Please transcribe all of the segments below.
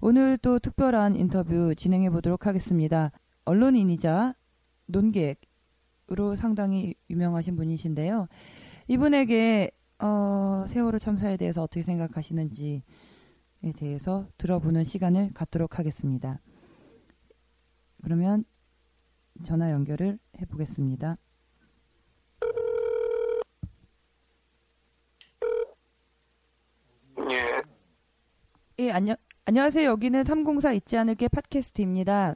오늘 또 특별한 인터뷰 진행해 보도록 하겠습니다. 언론인이자 논객으로 상당히 유명하신 분이신데요. 이분에게 어, 세월호 참사에 대해서 어떻게 생각하시는지에 대해서 들어보는 시간을 갖도록 하겠습니다. 그러면 전화 연결을 해보겠습니다. 예, 예, 안녕, 안녕하세요. 여기는 304 잊지 않을게 팟캐스트입니다.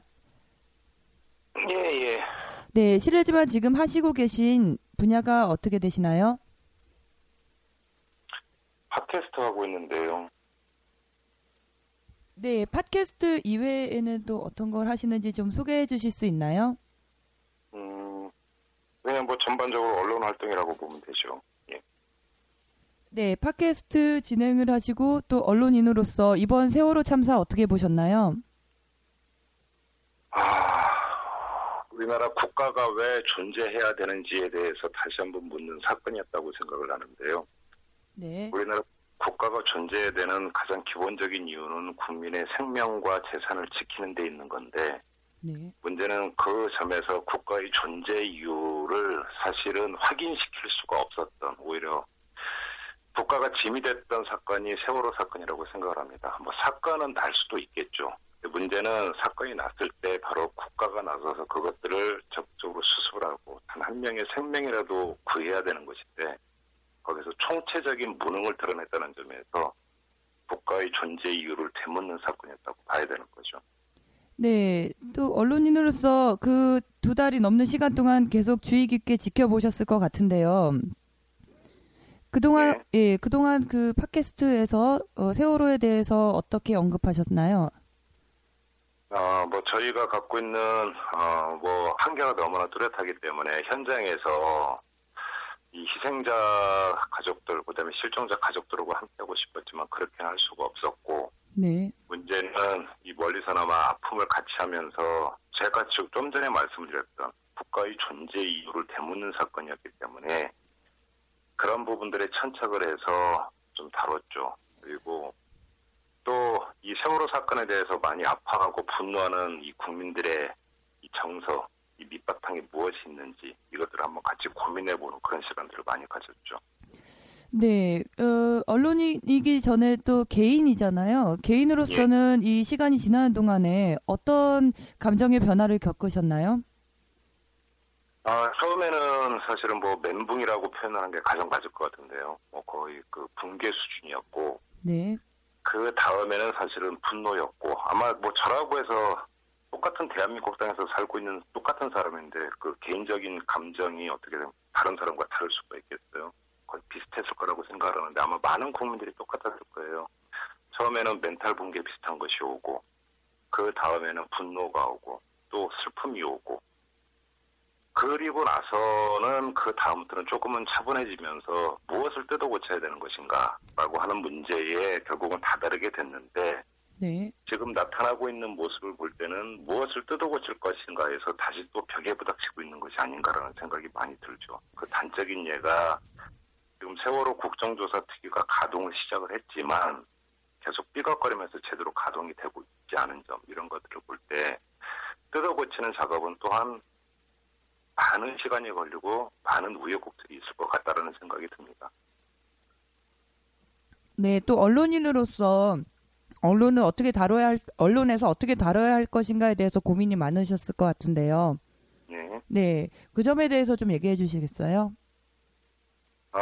예, 예. 네, 실례지만 지금 하시고 계신 분야가 어떻게 되시나요? 팟캐스트 하고 있는데요. 네, 팟캐스트 이외에는 또 어떤 걸 하시는지 좀 소개해 주실 수 있나요? 음, 그냥 뭐 전반적으로 언론 활동이라고 보면 되죠. 예. 네, 팟캐스트 진행을 하시고 또 언론인으로서 이번 세월호 참사 어떻게 보셨나요? 아, 우리나라 국가가 왜 존재해야 되는지에 대해서 다시 한번 묻는 사건이었다고 생각을 하는데요. 네. 우리나라 국가가 존재해야 되는 가장 기본적인 이유는 국민의 생명과 재산을 지키는 데 있는 건데, 네. 문제는 그 점에서 국가의 존재 이유를 사실은 확인시킬 수가 없었던 오히려 국가가 짐이 됐던 사건이 세월호 사건이라고 생각을 합니다. 뭐 사건은 날 수도 있겠죠. 문제는 사건이 났을 때 바로 국가가 나서서 그것들을 적극적으로 수습을 하고 단 한 명의 생명이라도 구해야 되는 것인데 거기서 총체적인 무능을 드러냈다는 점에서 국가의 존재 이유를 되묻는 사건이었다고 봐야 되는 거죠. 네, 또 언론인으로서 그 두 달이 넘는 시간 동안 계속 주의 깊게 지켜보셨을 것 같은데요. 그동안 예, 그동안 그 팟캐스트에서 어, 세월호에 대해서 어떻게 언급하셨나요? 어, 뭐 저희가 갖고 있는 어, 뭐 한계가 너무나 뚜렷하기 때문에 현장에서 이 희생자 가족들 그다음에 실종자 가족들하고 함께하고 싶었지만 그렇게는 할 수가 없었고 네. 문제는 이 멀리서나마 아픔을 같이 하면서 제가 지금 좀 전에 말씀드렸던 국가의 존재 이유를 되묻는 사건이었기 때문에 그런 부분들에 천착을 해서 좀 다뤘죠. 그리고 또 이 세월호 사건에 대해서 많이 아파하고 분노하는 이 국민들의 이 정서, 이 밑바탕에 무엇이 있는지 이것들을 한번 같이 고민해보는 그런 시간들을 많이 가졌죠. 네, 어, 언론이기 전에 또 개인이잖아요. 개인으로서는 이 시간이 지나는 동안에 어떤 감정의 변화를 겪으셨나요? 아, 처음에는 사실은 뭐 멘붕이라고 표현하는 게 가장 맞을 것 같은데요. 뭐 거의 그 붕괴 수준이었고 네, 그 다음에는 사실은 분노였고 아마 뭐 저라고 해서 똑같은 대한민국 땅에서 살고 있는 똑같은 사람인데 그 개인적인 감정이 어떻게 든 다른 사람과 다를 수가 있겠어요. 거의 비슷했을 거라고 생각하는데 아마 많은 국민들이 똑같았을 거예요. 처음에는 멘탈 붕괴 비슷한 것이 오고 그 다음에는 분노가 오고 또 슬픔이 오고 그리고 나서는 그 다음부터는 조금은 차분해지면서 무엇을 뜯어 고쳐야 되는 것인가라고 하는 문제에 결국은 다다르게 됐는데 네, 지금 나타나고 있는 모습을 볼 때는 무엇을 뜯어 고칠 것인가에서 다시 또 벽에 부닥치고 있는 것이 아닌가라는 생각이 많이 들죠. 그 단적인 예가 지금 세월호 국정조사 특위가 가동을 시작을 했지만 계속 삐걱거리면서 제대로 가동이 되고 있지 않은 점 이런 것들을 볼 때 뜯어 고치는 작업은 또한 많은 시간이 걸리고 많은 우여곡절이 있을 것 같다라는 생각이 듭니다. 네, 또 언론인으로서 언론을 어떻게 다뤄야 할, 언론에서 어떻게 다뤄야 할 것인가에 대해서 고민이 많으셨을 것 같은데요. 네. 네, 그 점에 대해서 좀 얘기해 주시겠어요? 어,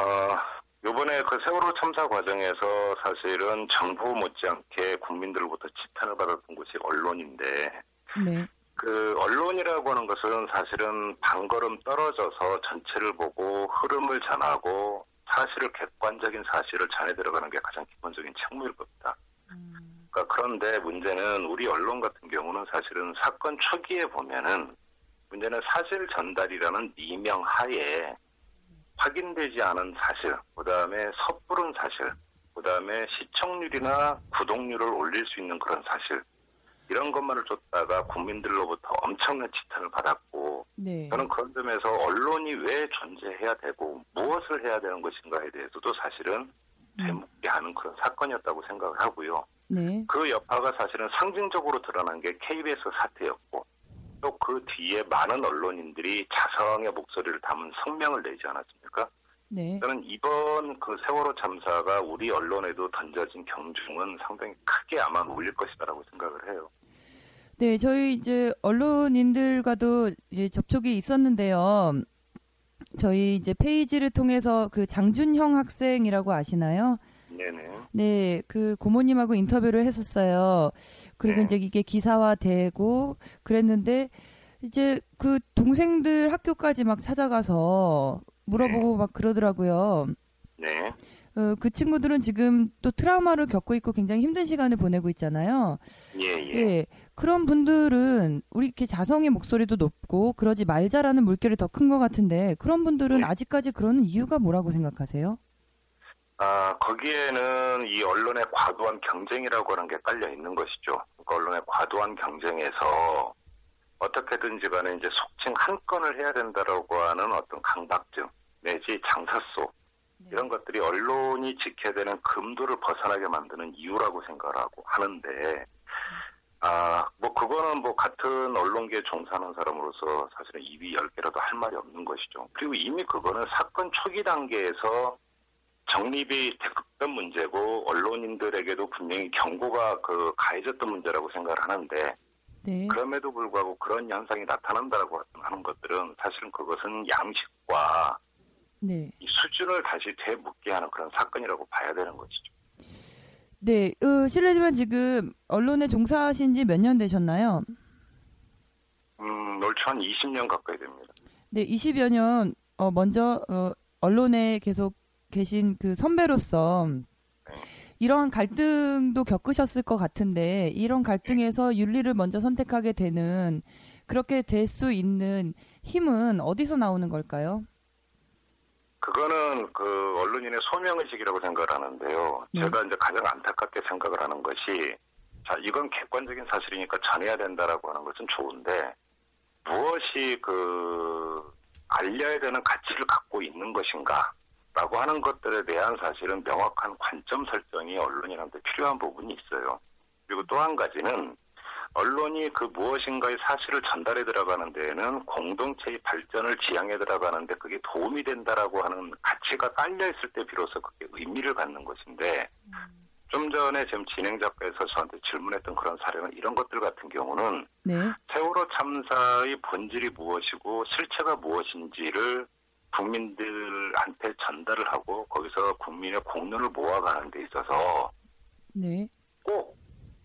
요번에 그 세월호 참사 과정에서 사실은 정부 못지않게 국민들로부터 지탄을 받았던 곳이 언론인데 네, 그 언론이라고 하는 것은 사실은 반걸음 떨어져서 전체를 보고 흐름을 전하고 사실을 객관적인 사실을 전해 들어가는 게 가장 기본적인 책무일 겁니다. 그러니까 그런데 문제는 우리 언론 같은 경우는 사실은 사건 초기에 보면은 문제는 사실 전달이라는 이명 하에 확인되지 않은 사실, 그 다음에 섣부른 사실, 그 다음에 시청률이나 구독률을 올릴 수 있는 그런 사실, 이런 것만을 쫓다가 국민들로부터 엄청난 지탄을 받았고, 네, 저는 그런 점에서 언론이 왜 존재해야 되고 무엇을 해야 되는 것인가에 대해서도 사실은 되묻게 하는 그런 사건이었다고 생각을 하고요. 네, 그 여파가 사실은 상징적으로 드러난 게 KBS 사태였고 또 그 뒤에 많은 언론인들이 자성의 목소리를 담은 성명을 내지 않았습니까? 네, 저는 이번 그 세월호 참사가 우리 언론에도 던져진 경중은 상당히 크게 아마 울릴 것이다라고 생각을 해요. 네, 저희 이제 언론인들과도 이제 접촉이 있었는데요. 저희 이제 페이지를 통해서 그 장준형 학생이라고 아시나요? 네네. 네, 그 고모님하고 인터뷰를 했었어요. 그리고 네. 이제 이게 기사화되고 그랬는데 이제 그 동생들 학교까지 막 찾아가서 물어보고 막 그러더라고요. 네. 어, 그 친구들은 지금 또 트라우마를 겪고 있고 굉장히 힘든 시간을 보내고 있잖아요. 예, 예. 예. 그런 분들은 우리 이렇게 자성의 목소리도 높고 그러지 말자라는 물결이 더 큰 것 같은데 그런 분들은 네. 아직까지 그러는 이유가 뭐라고 생각하세요? 아, 거기에는 이 언론의 과도한 경쟁이라고 하는 게 깔려 있는 것이죠. 그 언론의 과도한 경쟁에서 어떻게든지 간에 이제 속칭 한 건을 해야 된다라고 하는 어떤 강박증 내지 장사소 이런 것들이 언론이 지켜야 되는 금도를 벗어나게 만드는 이유라고 생각을 하고 하는데 아, 뭐 그거는 뭐 같은 언론계에 종사하는 사람으로서 사실은 입이 열 개라도 할 말이 없는 것이죠. 그리고 이미 그거는 사건 초기 단계에서 정립이 됐던 문제고 언론인들에게도 분명히 경고가 그 가해졌던 문제라고 생각을 하는데 네. 그럼에도 불구하고 그런 현상이 나타난다라고 하는 것들은 사실은 그것은 양식과 네. 이 수 준을 다시 되묻게 하는 그런 사건이라고 봐야 되는 것이죠. 네, 어, 실례지만 지금 언론에 종사하신 지 몇 년 되셨나요? 음, 올한 20년 가까이 됩니다. 네, 20여 년, 어, 먼저, 어, 언론에 계속 계신 그 선배로서 이런 갈등도 겪으셨을 것 같은데, 이런 갈등에서 윤리를 먼저 선택하게 되는, 그렇게 될 수 있는 힘은 어디서 나오는 걸까요? 그거는 그 언론인의 소명의식이라고 생각을 하는데요. 네. 제가 이제 가장 안타깝게 생각을 하는 것이 자 이건 객관적인 사실이니까 전해야 된다라고 하는 것은 좋은데 무엇이 그 알려야 되는 가치를 갖고 있는 것인가라고 하는 것들에 대한 사실은 명확한 관점 설정이 언론인한테 필요한 부분이 있어요. 그리고 또 한 가지는 언론이 그 무엇인가의 사실을 전달해 들어가는 데에는 공동체의 발전을 지향해 들어가는데 그게 도움이 된다라고 하는 가치가 깔려 있을 때 비로소 그게 의미를 갖는 것인데 좀 전에 지금 진행 작가에서 저한테 질문했던 그런 사례는 이런 것들 같은 경우는 네. 세월호 참사의 본질이 무엇이고 실체가 무엇인지를 국민들한테 전달을 하고 거기서 국민의 공론을 모아가는 데 있어서 네. 꼭,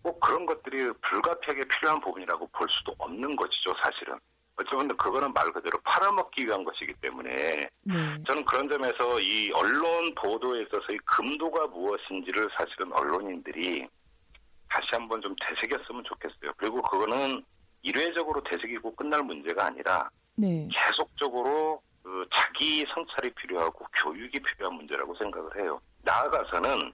꼭 그런 것들이 불가피하게 필요한 부분이라고 볼 수도 없는 것이죠, 사실은. 어쩌면 그거는 말 그대로 팔아먹기 위한 것이기 때문에 네. 저는 그런 점에서 이 언론 보도에 있어서의 금도가 무엇인지를 사실은 언론인들이 다시 한번 좀 되새겼으면 좋겠어요. 그리고 그거는 일회적으로 되새기고 끝날 문제가 아니라 네. 계속적으로 그 자기 성찰이 필요하고 교육이 필요한 문제라고 생각을 해요. 나아가서는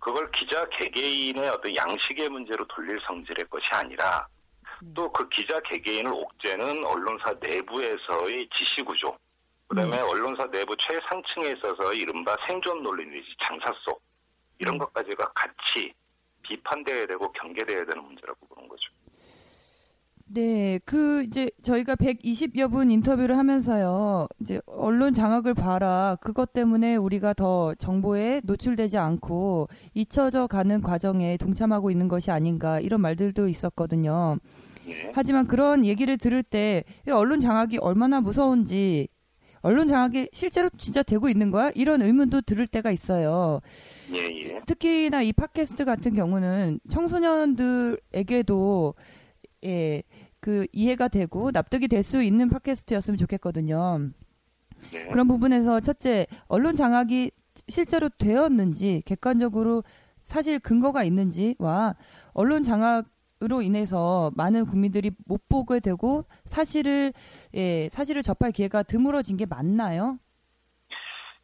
그걸 기자 개개인의 어떤 양식의 문제로 돌릴 성질의 것이 아니라 또 그 기자 개개인을 옥죄는 언론사 내부에서의 지시구조, 그 다음에 언론사 내부 최상층에 있어서 이른바 생존 논리 내지 장사 속, 이런 것까지가 같이 비판돼야 되고 경계돼야 되는 문제라고 보는 거죠. 네, 그 이제 저희가 120여 분 인터뷰를 하면서요. 이제 언론 장악을 봐라. 그것 때문에 우리가 더 정보에 노출되지 않고 잊혀져 가는 과정에 동참하고 있는 것이 아닌가 이런 말들도 있었거든요. 예. 하지만 그런 얘기를 들을 때 언론 장악이 얼마나 무서운지 언론 장악이 실제로 진짜 되고 있는 거야? 이런 의문도 들을 때가 있어요. 예, 예. 특히나 이 팟캐스트 같은 경우는 청소년들에게도 예, 그 이해가 되고 납득이 될 수 있는 팟캐스트였으면 좋겠거든요. 예. 그런 부분에서 첫째 언론 장악이 실제로 되었는지 객관적으로 사실 근거가 있는지와 언론 장악으로 인해서 많은 국민들이 못 보게 되고 사실을 예, 사실을 접할 기회가 드물어진 게 맞나요?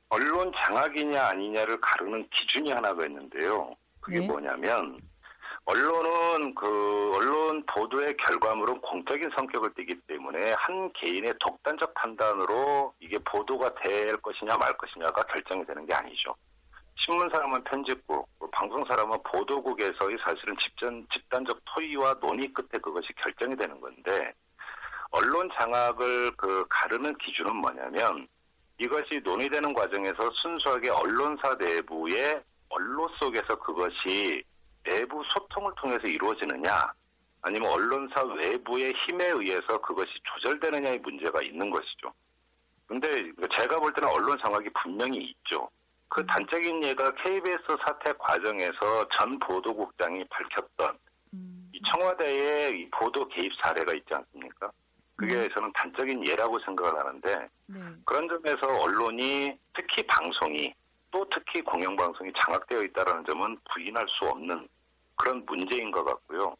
언론 장악이냐 아니냐를 가르는 기준이 하나가 있는데요. 그게 네. 뭐냐면 언론은 그 언론 보도의 결과물은 공적인 성격을 띠기 때문에 한 개인의 독단적 판단으로 이게 보도가 될 것이냐 말 것이냐가 결정이 되는 게 아니죠. 신문 사람은 편집국, 그 방송 사람은 보도국에서의 사실은 집단, 집단적 토의와 논의 끝에 그것이 결정이 되는 건데 언론 장악을 그 가르는 기준은 뭐냐면 이것이 논의되는 과정에서 순수하게 언론사 내부의 언론 속에서 그것이 내부 소통을 통해서 이루어지느냐 아니면 언론사 외부의 힘에 의해서 그것이 조절되느냐의 문제가 있는 것이죠. 근데 제가 볼 때는 언론 장악이 분명히 있죠. 그 단적인 예가 KBS 사태 과정에서 전 보도국장이 밝혔던 이 청와대의 이 보도 개입 사례가 있지 않습니까? 그게 저는 단적인 예라고 생각을 하는데 네. 그런 점에서 언론이 특히 방송이 또 특히 공영방송이 장악되어 있다는 점은 부인할 수 없는 그런 문제인 것 같고요.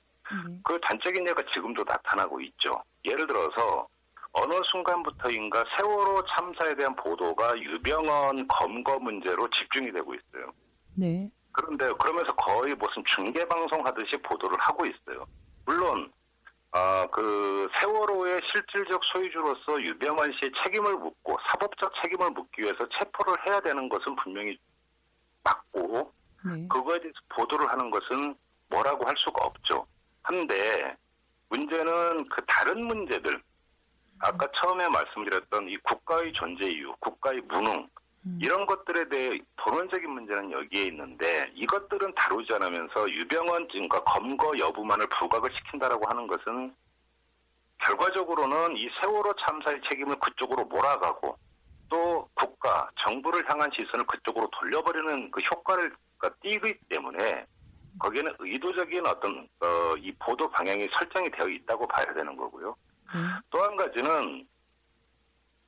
네. 그 단적인 예가 지금도 나타나고 있죠. 예를 들어서 어느 순간부터인가 세월호 참사에 대한 보도가 유병헌 검거 문제로 집중이 되고 있어요. 네. 그런데 그러면서 거의 무슨 중계 방송 하듯이 보도를 하고 있어요. 물론 아, 그 세월호의 실질적 소유주로서 유병헌 씨의 책임을 묻고 사법적 책임을 묻기 위해서 체포를 해야 되는 것은 분명히 맞고 네. 그거에 대해서 보도를 하는 것은 뭐라고 할 수가 없죠. 한데 문제는 그 다른 문제들 아까 처음에 말씀드렸던 이 국가의 존재 이유, 국가의 무능 음. 이런 것들에 대해 본원적인 문제는 여기에 있는데 이것들은 다루지 않으면서 유병헌 증거 검거 여부만을 부각을 시킨다라고 하는 것은 결과적으로는 이 세월호 참사의 책임을 그쪽으로 몰아가고 또 국가 정부를 향한 시선을 그쪽으로 돌려버리는 그 효과를 띠기 때문에 거기에는 의도적인 어떤 어, 이 보도 방향이 설정이 되어 있다고 봐야 되는 거고요. 네. 또한 가지는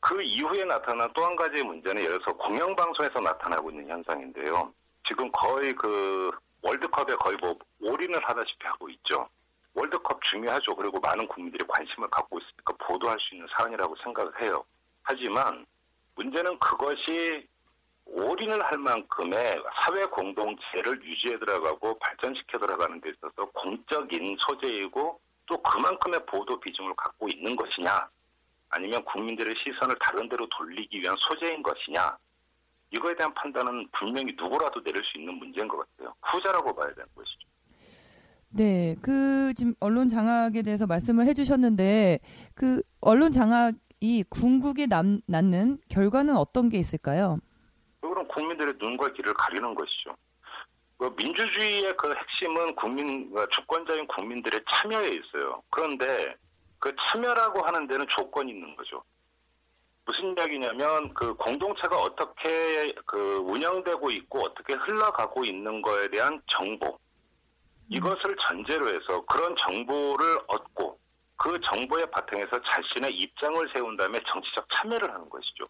그 이후에 나타난 또 한 가지의 문제는 예를 들어서 공영방송에서 나타나고 있는 현상인데요. 지금 거의 그 월드컵에 거의 뭐 올인을 하다시피 하고 있죠. 월드컵 중요하죠. 그리고 많은 국민들이 관심을 갖고 있으니까 보도할 수 있는 사안이라고 생각을 해요. 하지만 문제는 그것이 올인을 할 만큼의 사회 공동체를 유지해 들어가고 발전시켜 들어가는 데 있어서 공적인 소재이고 또 그만큼의 보도 비중을 갖고 있는 것이냐 아니면 국민들의 시선을 다른 데로 돌리기 위한 소재인 것이냐 이거에 대한 판단은 분명히 누구라도 내릴 수 있는 문제인 것 같아요. 후자라고 봐야 되는 것이죠. 네, 그 지금 언론 장악에 대해서 말씀을 해주셨는데 그 언론 장악이 궁극에 남, 낳는 결과는 어떤 게 있을까요? 그거는 국민들의 눈과 귀를 가리는 것이죠. 그 민주주의의 그 핵심은 국민, 그 주권자인 국민들의 참여에 있어요. 그런데 그 참여라고 하는 데는 조건이 있는 거죠. 무슨 이야기냐면 그 공동체가 어떻게 그 운영되고 있고 어떻게 흘러가고 있는 거에 대한 정보 이것을 전제로 해서 그런 정보를 얻고 그 정보의 바탕에서 자신의 입장을 세운 다음에 정치적 참여를 하는 것이죠.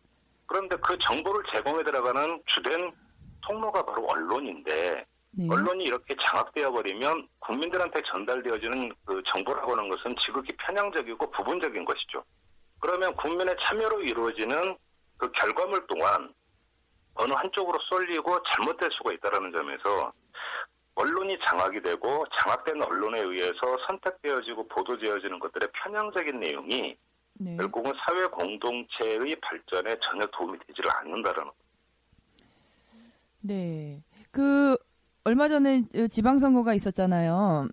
그런데 그 정보를 제공해 들어가는 주된 통로가 바로 언론인데 네. 언론이 이렇게 장악되어 버리면 국민들한테 전달되어지는 그 정보라고 하는 것은 지극히 편향적이고 부분적인 것이죠. 그러면 국민의 참여로 이루어지는 그 결과물 동안 어느 한쪽으로 쏠리고 잘못될 수가 있다는 점에서 언론이 장악이 되고 장악된 언론에 의해서 선택되어지고 보도되어지는 것들의 편향적인 내용이 네. 결국은 사회 공동체의 발전에 전혀 도움이 되지를 않는다라는 네. 그 얼마 전에 지방선거가 있었잖아요.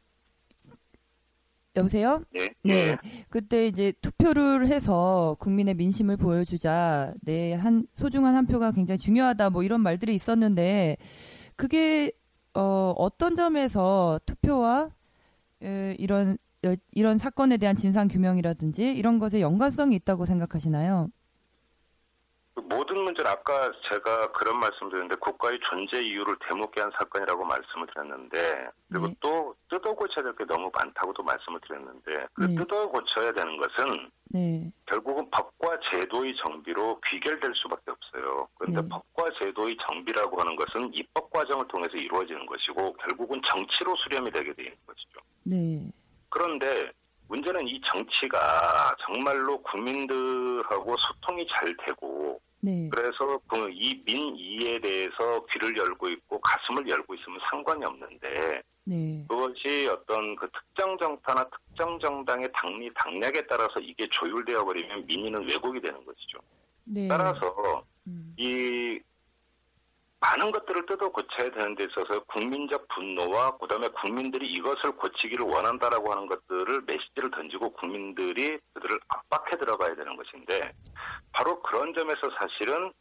여보세요? 예. 네. 그때 이제 투표를 해서 국민의 민심을 보여주자. 네, 한 소중한 한 표가 굉장히 중요하다. 뭐 이런 말들이 있었는데 그게 어, 어떤 점에서 투표와 에, 이런 어, 이런 사건에 대한 진상 규명이라든지 이런 것에 연관성이 있다고 생각하시나요? 그 모든 문제는 아까 제가 그런 말씀드렸는데 국가의 존재 이유를 되묻게 한 사건이라고 말씀을 드렸는데 그리고 네. 또 뜯어 고쳐야 될 게 너무 많다고도 말씀을 드렸는데 그 네. 뜯어 고쳐야 되는 것은 네, 결국은 법과 제도의 정비로 귀결될 수밖에 없어요. 그런데 네. 법과 제도의 정비라고 하는 것은 입법 과정을 통해서 이루어지는 것이고 결국은 정치로 수렴이 되게 되는 것이죠. 네, 그런데 문제는 이 정치가 정말로 국민들하고 소통이 잘 되고 네, 그래서 그 이 민의에 대해서 귀를 열고 있고 가슴을 열고 있으면 상관이 없는데 네, 그것이 어떤 그 특정 정파나 특정 정당의 당리 당략에 따라서 이게 조율되어 버리면 민의는 왜곡이 되는 것이죠. 네. 따라서 음, 이 많은 것들을 뜯어 고쳐야 되는 데 있어서 국민적 분노와 그다음에 국민들이 이것을 고치기를 원한다라고 하는 것들을 메시지를 던지고 국민들이 그들을 압박해 들어가야 되는 것인데 바로 그런 점에서 사실은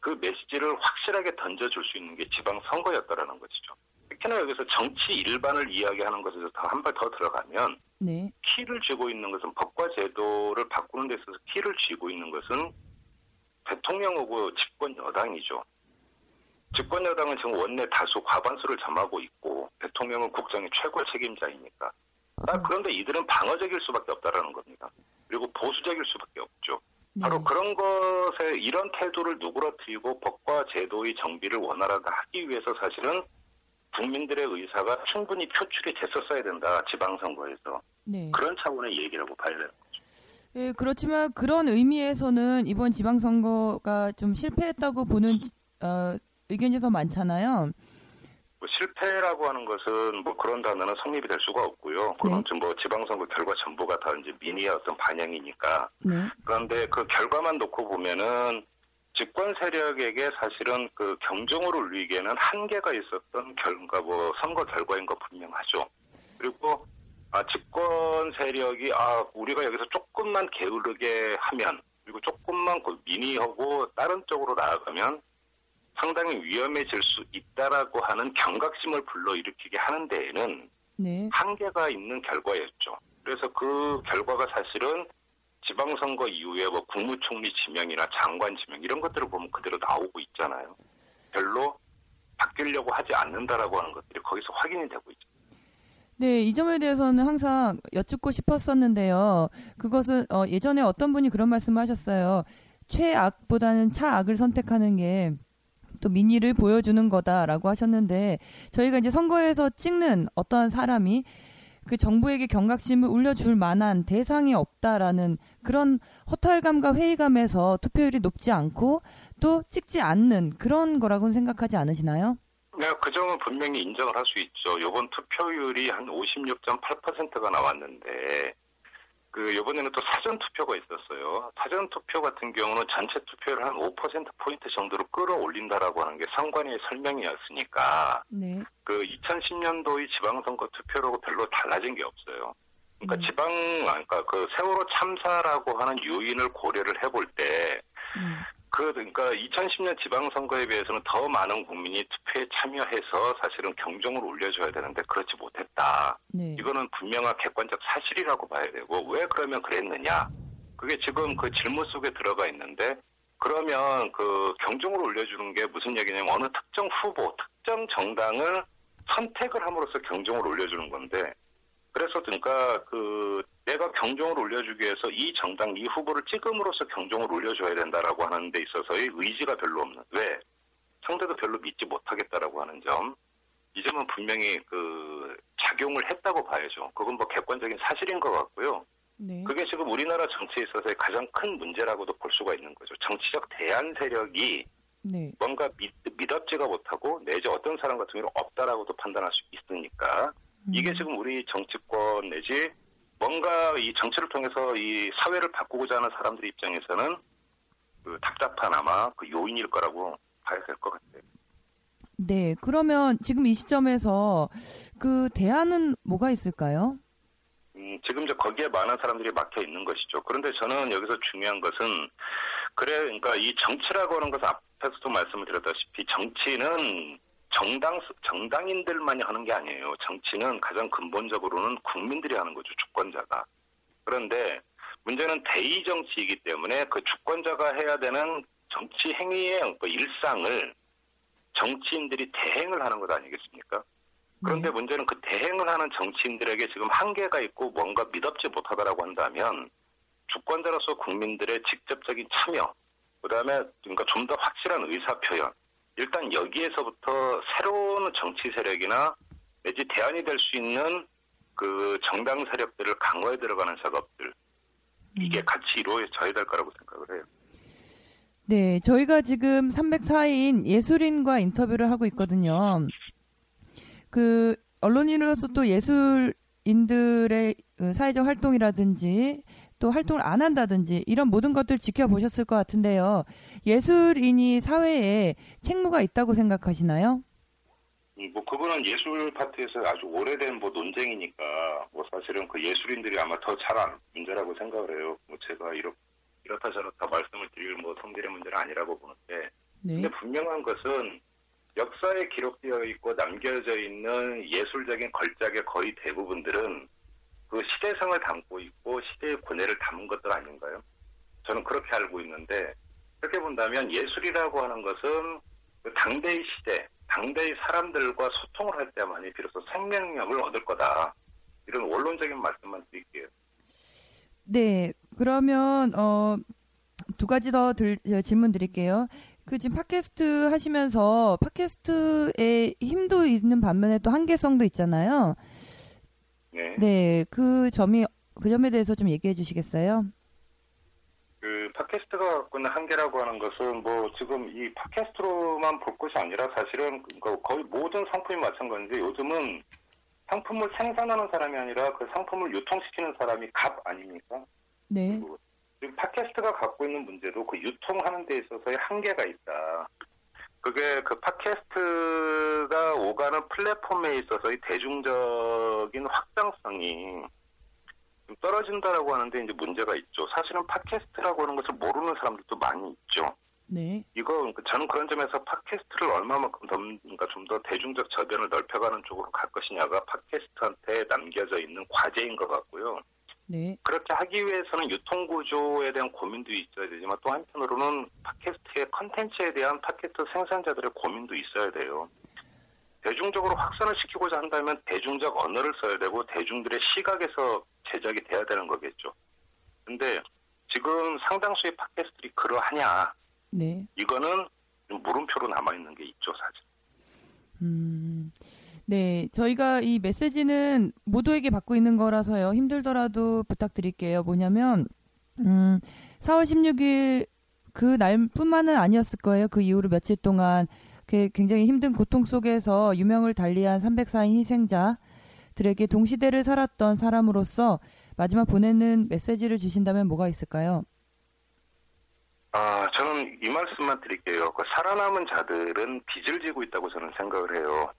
그 메시지를 확실하게 던져줄 수 있는 게 지방선거였다라는 것이죠. 특히나 여기서 정치 일반을 이야기하는 것에서 더한발 더 들어가면 네, 키를 쥐고 있는 것은 법과 제도를 바꾸는 데 있어서 키를 쥐고 있는 것은 대통령 후보 집권 여당이죠. 집권 여당은 지금 원내 다수 과반수를 점하고 있고 대통령은 국정의 최고 책임자이니까. 아, 그런데 이들은 방어적일 수밖에 없다라는 겁니다. 그리고 보수적일 수밖에 없죠. 네. 바로 그런 것에 이런 태도를 누그러뜨리고 법과 제도의 정비를 원활하게 하기 위해서 사실은 국민들의 의사가 충분히 표출이 됐었어야 된다 지방선거에서 네. 그런 차원의 얘기라고 봐야 되는 거죠. 예, 그렇지만 그런 의미에서는 이번 지방선거가 좀 실패했다고 보는 어, 의견이 더 많잖아요. 뭐 실패라고 하는 것은 뭐 그런 단어는 성립이 될 수가 없고요. 그건 좀뭐 지방선거 결과 전부가 다 이제 민의의 어떤 반영이니까. 네, 그런데 그 결과만 놓고 보면은 집권 세력에게 사실은 그 경종을 울리기에는 한계가 있었던 결과 뭐 선거 결과인 거 분명하죠. 그리고 아 집권 세력이 아 우리가 여기서 조금만 게으르게 하면 그리고 조금만 그 민의하고 다른 쪽으로 나아가면 상당히 위험해질 수 있다라고 하는 경각심을 불러일으키게 하는 데에는 네, 한계가 있는 결과였죠. 그래서 그 결과가 사실은 지방선거 이후에 뭐 국무총리 지명이나 장관 지명 이런 것들을 보면 그대로 나오고 있잖아요. 별로 바뀌려고 하지 않는다라고 하는 것들이 거기서 확인이 되고 있죠. 네, 이 점에 대해서는 항상 여쭙고 싶었었는데요. 그것은 어, 예전에 어떤 분이 그런 말씀을 하셨어요. 최악보다는 차악을 선택하는 게 또 민의를 보여주는 거다라고 하셨는데 저희가 이제 선거에서 찍는 어떤 사람이 그 정부에게 경각심을 울려줄 만한 대상이 없다라는 그런 허탈감과 회의감에서 투표율이 높지 않고 또 찍지 않는 그런 거라고는 생각하지 않으시나요? 네, 그 점은 분명히 인정을 할 수 있죠. 이번 투표율이 한 56.8%가 나왔는데 그 이번에는 또 사전 투표가 있었어요. 사전 투표 같은 경우는 전체 투표를 한 5% 포인트 정도로 끌어올린다라고 하는 게 선관위의 설명이었으니까 네. 그 2010년도의 지방선거 투표라고 별로 달라진 게 없어요. 그러니까 음. 지방, 그러니까 그 세월호 참사라고 하는 요인을 고려를 해볼 때, 음. 그, 그러니까 2010년 지방선거에 비해서는 더 많은 국민이 투표에 참여해서 사실은 경종을 울려줘야 되는데 그렇지 못했다. 네. 이거는 분명한 객관적 사실이라고 봐야 되고 왜 그러면 그랬느냐? 그게 지금 그 질문 속에 들어가 있는데 그러면 그 경종을 올려주는 게 무슨 얘기냐면 어느 특정 후보, 특정 정당을 선택을 함으로써 경종을 올려주는 건데 그래서 그러니까 그 내가 경종을 올려주기 위해서 이 정당 이 후보를 찍음으로써 경종을 올려줘야 된다라고 하는 데 있어서의 의지가 별로 없는 왜 상대도 별로 믿지 못하겠다라고 하는 점 이 점은 분명히 그 작용을 했다고 봐야죠. 그건 뭐 객관적인 사실인 것 같고요. 네. 그게 지금 우리나라 정치에 있어서의 가장 큰 문제라고도 볼 수가 있는 거죠. 정치적 대안 세력이 네. 뭔가 믿, 믿었지가 못하고 내지 어떤 사람 같은 경우는 없다라고도 판단할 수 있으니까 이게 음. 지금 우리 정치권 내지 뭔가 이 정치를 통해서 이 사회를 바꾸고자 하는 사람들 입장에서는 그 답답한 아마 그 요인일 거라고 봐야 될 것 같아요. 네. 그러면 지금 이 시점에서 그 대안은 뭐가 있을까요? 음, 지금 이제 거기에 많은 사람들이 막혀 있는 것이죠. 그런데 저는 여기서 중요한 것은 그래, 그러니까 이 정치라고 하는 것은 앞에서도 말씀을 드렸다시피 정치는 정당 정당인들만이 하는 게 아니에요. 정치는 가장 근본적으로는 국민들이 하는 거죠. 주권자가. 그런데 문제는 대의 정치이기 때문에 그 주권자가 해야 되는 정치 행위의 그 일상을 정치인들이 대행을 하는 것 아니겠습니까? 그런데 문제는 그 대행을 하는 정치인들에게 지금 한계가 있고 뭔가 믿업지 못하다라고 한다면 주권자로서 국민들의 직접적인 참여, 그 다음에 그러니까 좀 더 확실한 의사 표현, 일단 여기에서부터 새로운 정치 세력이나 내지 대안이 될 수 있는 그 정당 세력들을 강화해 들어가는 작업들 이게 같이 이루어져야 될 거라고 생각을 해요. 네, 저희가 지금 304인 예술인과 인터뷰를 하고 있거든요. 그 언론인으로서 또 예술인들의 그 사회적 활동이라든지 또 활동을 안 한다든지 이런 모든 것들 지켜보셨을 것 같은데요. 예술인이 사회에 책무가 있다고 생각하시나요? 음, 뭐 그거는 예술 파트에서 아주 오래된 뭐 논쟁이니까 뭐 사실은 그 예술인들이 아마 더잘 아는 문제라고 생각을 해요. 뭐 제가 이렇, 이렇다 저렇다 말씀을 드릴 뭐 성질의 문제는 아니라고 보는데 네. 근데 분명한 것은 역사에 기록되어 있고 남겨져 있는 예술적인 걸작의 거의 대부분들은 그 시대성을 담고 있고 시대의 고뇌를 담은 것들 아닌가요? 저는 그렇게 알고 있는데 그렇게 본다면 예술이라고 하는 것은 그 당대의 시대, 당대의 사람들과 소통을 할 때만이 비로소 생명력을 얻을 거다. 이런 원론적인 말씀만 드릴게요. 네, 그러면 어, 두 가지 더 들, 어, 질문 드릴게요. 그 지금 팟캐스트 하시면서 팟캐스트에 힘도 있는 반면에 또 한계성도 있잖아요. 네. 네, 그 점이 그 점에 대해서 좀 얘기해 주시겠어요? 그 팟캐스트가 갖고 있는 한계라고 하는 것은 뭐 지금 이 팟캐스트로만 볼 것이 아니라 사실은 그 거의 모든 상품이 마찬가지인데 요즘은 상품을 생산하는 사람이 아니라 그 상품을 유통시키는 사람이 갑 아닙니까? 네. 팟캐스트가 갖고 있는 문제도 그 유통하는 데 있어서의 한계가 있다. 그게 그 팟캐스트가 오가는 플랫폼에 있어서의 대중적인 확장성이 좀 떨어진다라고 하는데 이제 문제가 있죠. 사실은 팟캐스트라고 하는 것을 모르는 사람들도 많이 있죠. 네. 이거 그러니까 저는 그런 점에서 팟캐스트를 얼마만큼 더 그러니까 좀 더 대중적 저변을 넓혀가는 쪽으로 갈 것이냐가 팟캐스트한테 남겨져 있는 과제인 것 같고요. 네. 그렇게 하기 위해서는 유통 구조에 대한 고민도 있어야 되지만 또 한편으로는 팟캐스트의 컨텐츠에 대한 팟캐스트 생산자들의 고민도 있어야 돼요. 대중적으로 확산을 시키고자 한다면 대중적 언어를 써야 되고 대중들의 시각에서 제작이 돼야 되는 거겠죠. 근데 지금 상당수의 팟캐스트들이 그러하냐? 네. 이거는 좀 물음표로 남아 있는 게 있죠, 사실. 음. 네, 저희가 이 메시지는 모두에게 받고 있는 거라서요. 힘들더라도 부탁드릴게요. 뭐냐면 음, 4월 16일 그 날뿐만은 아니었을 거예요. 그 이후로 며칠 동안 그 굉장히 힘든 고통 속에서 유명을 달리한 304인 희생자들에게 동시대를 살았던 사람으로서 마지막 보내는 메시지를 주신다면 뭐가 있을까요? 아, 저는 이 말씀만 드릴게요. 그 살아남은 자들은 빚을 지고 있다고 저는 생각을 해요.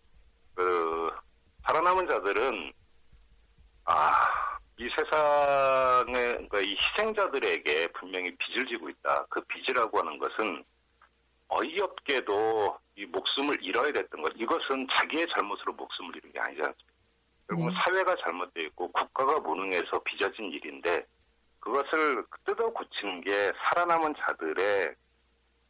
그 살아남은 자들은 아, 이 세상의 그러니까 이 희생자들에게 분명히 빚을 지고 있다. 그 빚이라고 하는 것은 어이없게도 이 목숨을 잃어야 됐던 것. 이것은 자기의 잘못으로 목숨을 잃은 게 아니지 않습니까? 결국은 네. 사회가 잘못되어 있고 국가가 무능해서 빚어진 일인데 그것을 뜯어 고치는 게 살아남은 자들의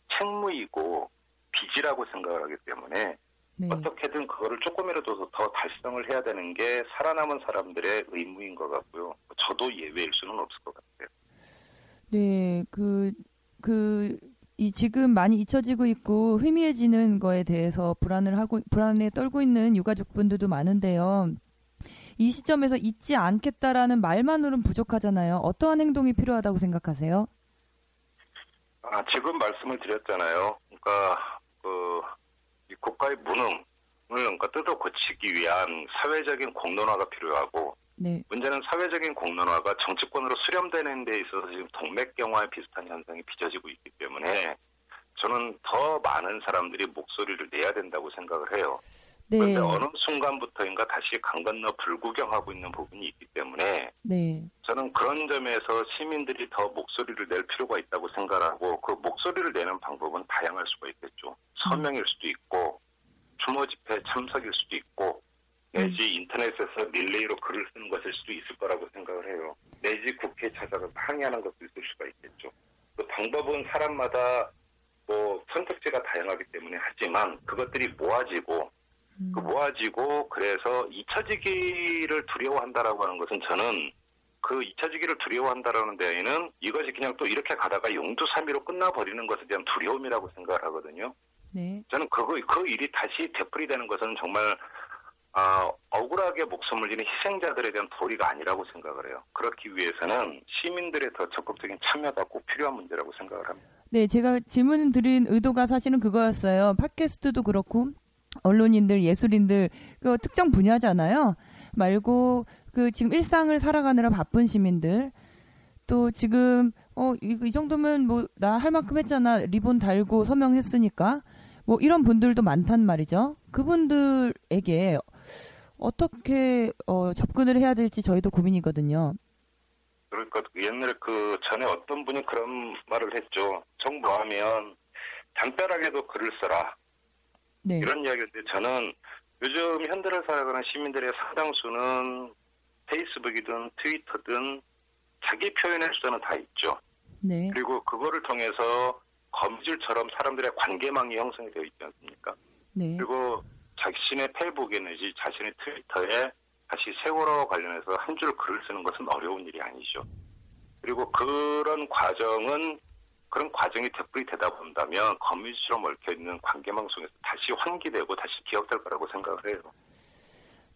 책무이고 빚이라고 생각을 하기 때문에 네. 어떻게든 그거를 조금이라도 더 달성을 해야 되는 게 살아남은 사람들의 의무인 것 같고요. 저도 예외일 수는 없을 것 같아요. 네, 그, 그, 이 지금 많이 잊혀지고 있고 희미해지는 거에 대해서 불안을 하고, 불안에 떨고 있는 유가족분들도 많은데요. 이 시점에서 잊지 않겠다라는 말만으로는 부족하잖아요. 어떠한 행동이 필요하다고 생각하세요? 아, 지금 말씀을 드렸잖아요. 그러니까 그 이 국가의 무능을 그러니까 뜯어 고치기 위한 사회적인 공론화가 필요하고 네, 문제는 사회적인 공론화가 정치권으로 수렴되는 데 있어서 지금 동맥경화에 비슷한 현상이 빚어지고 있기 때문에 저는 더 많은 사람들이 목소리를 내야 된다고 생각을 해요. 네, 그런데 어느 순간부터인가 다시 강 건너 불구경하고 있는 부분이 있기 때문에 네, 저는 그런 점에서 시민들이 더 목소리를 낼 필요가 있다고 생각하고 그 목소리를 내는 방법은 다양할 수가 있겠죠. 서명일 수도 있고 추모 집회 참석일 수도 있고 내지 인터넷에서 릴레이로 글을 쓰는 것일 수도 있을 거라고 생각을 해요. 내지 국회에 찾아가서 항의하는 것도 있을 수가 있겠죠. 그 방법은 사람마다 뭐 선택지가 다양하기 때문에 하지만 그것들이 모아지고 음. 그 모아지고 그래서 잊혀지기를 두려워한다라고 하는 것은 저는 그 잊혀지기를 두려워한다라는 데에는 이것이 그냥 또 이렇게 가다가 용두사미로 끝나버리는 것에 대한 두려움이라고 생각을 하거든요. 네. 저는 그거 그 일이 다시 되풀이되는 것은 정말 아, 억울하게 목숨을 잃은 희생자들에 대한 도리가 아니라고 생각을 해요. 그렇기 위해서는 시민들의 더 적극적인 참여가 꼭 필요한 문제라고 생각을 합니다. 네, 제가 질문 드린 의도가 사실은 그거였어요. 팟캐스트도 그렇고 언론인들, 예술인들 그 특정 분야잖아요. 말고 그 지금 일상을 살아가느라 바쁜 시민들 또 지금 어 이 이 정도면 뭐 나 할 만큼 했잖아. 리본 달고 서명했으니까 뭐 이런 분들도 많단 말이죠. 그분들에게 어떻게 어 접근을 해야 될지 저희도 고민이거든요. 그러니까 옛날에 그 전에 어떤 분이 그런 말을 했죠. 정부하면 담벼락에도 글을 써라. 네. 이런 이야기인데 저는 요즘 현대를 살아가는 시민들의 상당수는 페이스북이든 트위터든 자기 표현의 수단은 다 있죠. 네. 그리고 그거를 통해서 거미줄처럼 사람들의 관계망이 형성이 되어 있지 않습니까? 네. 그리고 자신의 페이북에 내지 자신의 트위터에 다시 세월호와 관련해서 한 줄 글을 쓰는 것은 어려운 일이 아니죠. 그리고 그런 과정은 그런 과정이 되풀이 되다 본다면 거미줄처럼 얽혀있는 관계망 속에서 다시 환기되고 다시 기억될 거라고 생각을 해요.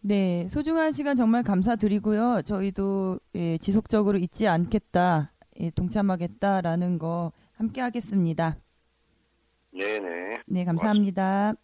네, 소중한 시간 정말 감사드리고요. 저희도 예, 지속적으로 잊지 않겠다, 예, 동참하겠다라는 거 함께 하겠습니다. 네네. 네, 감사합니다.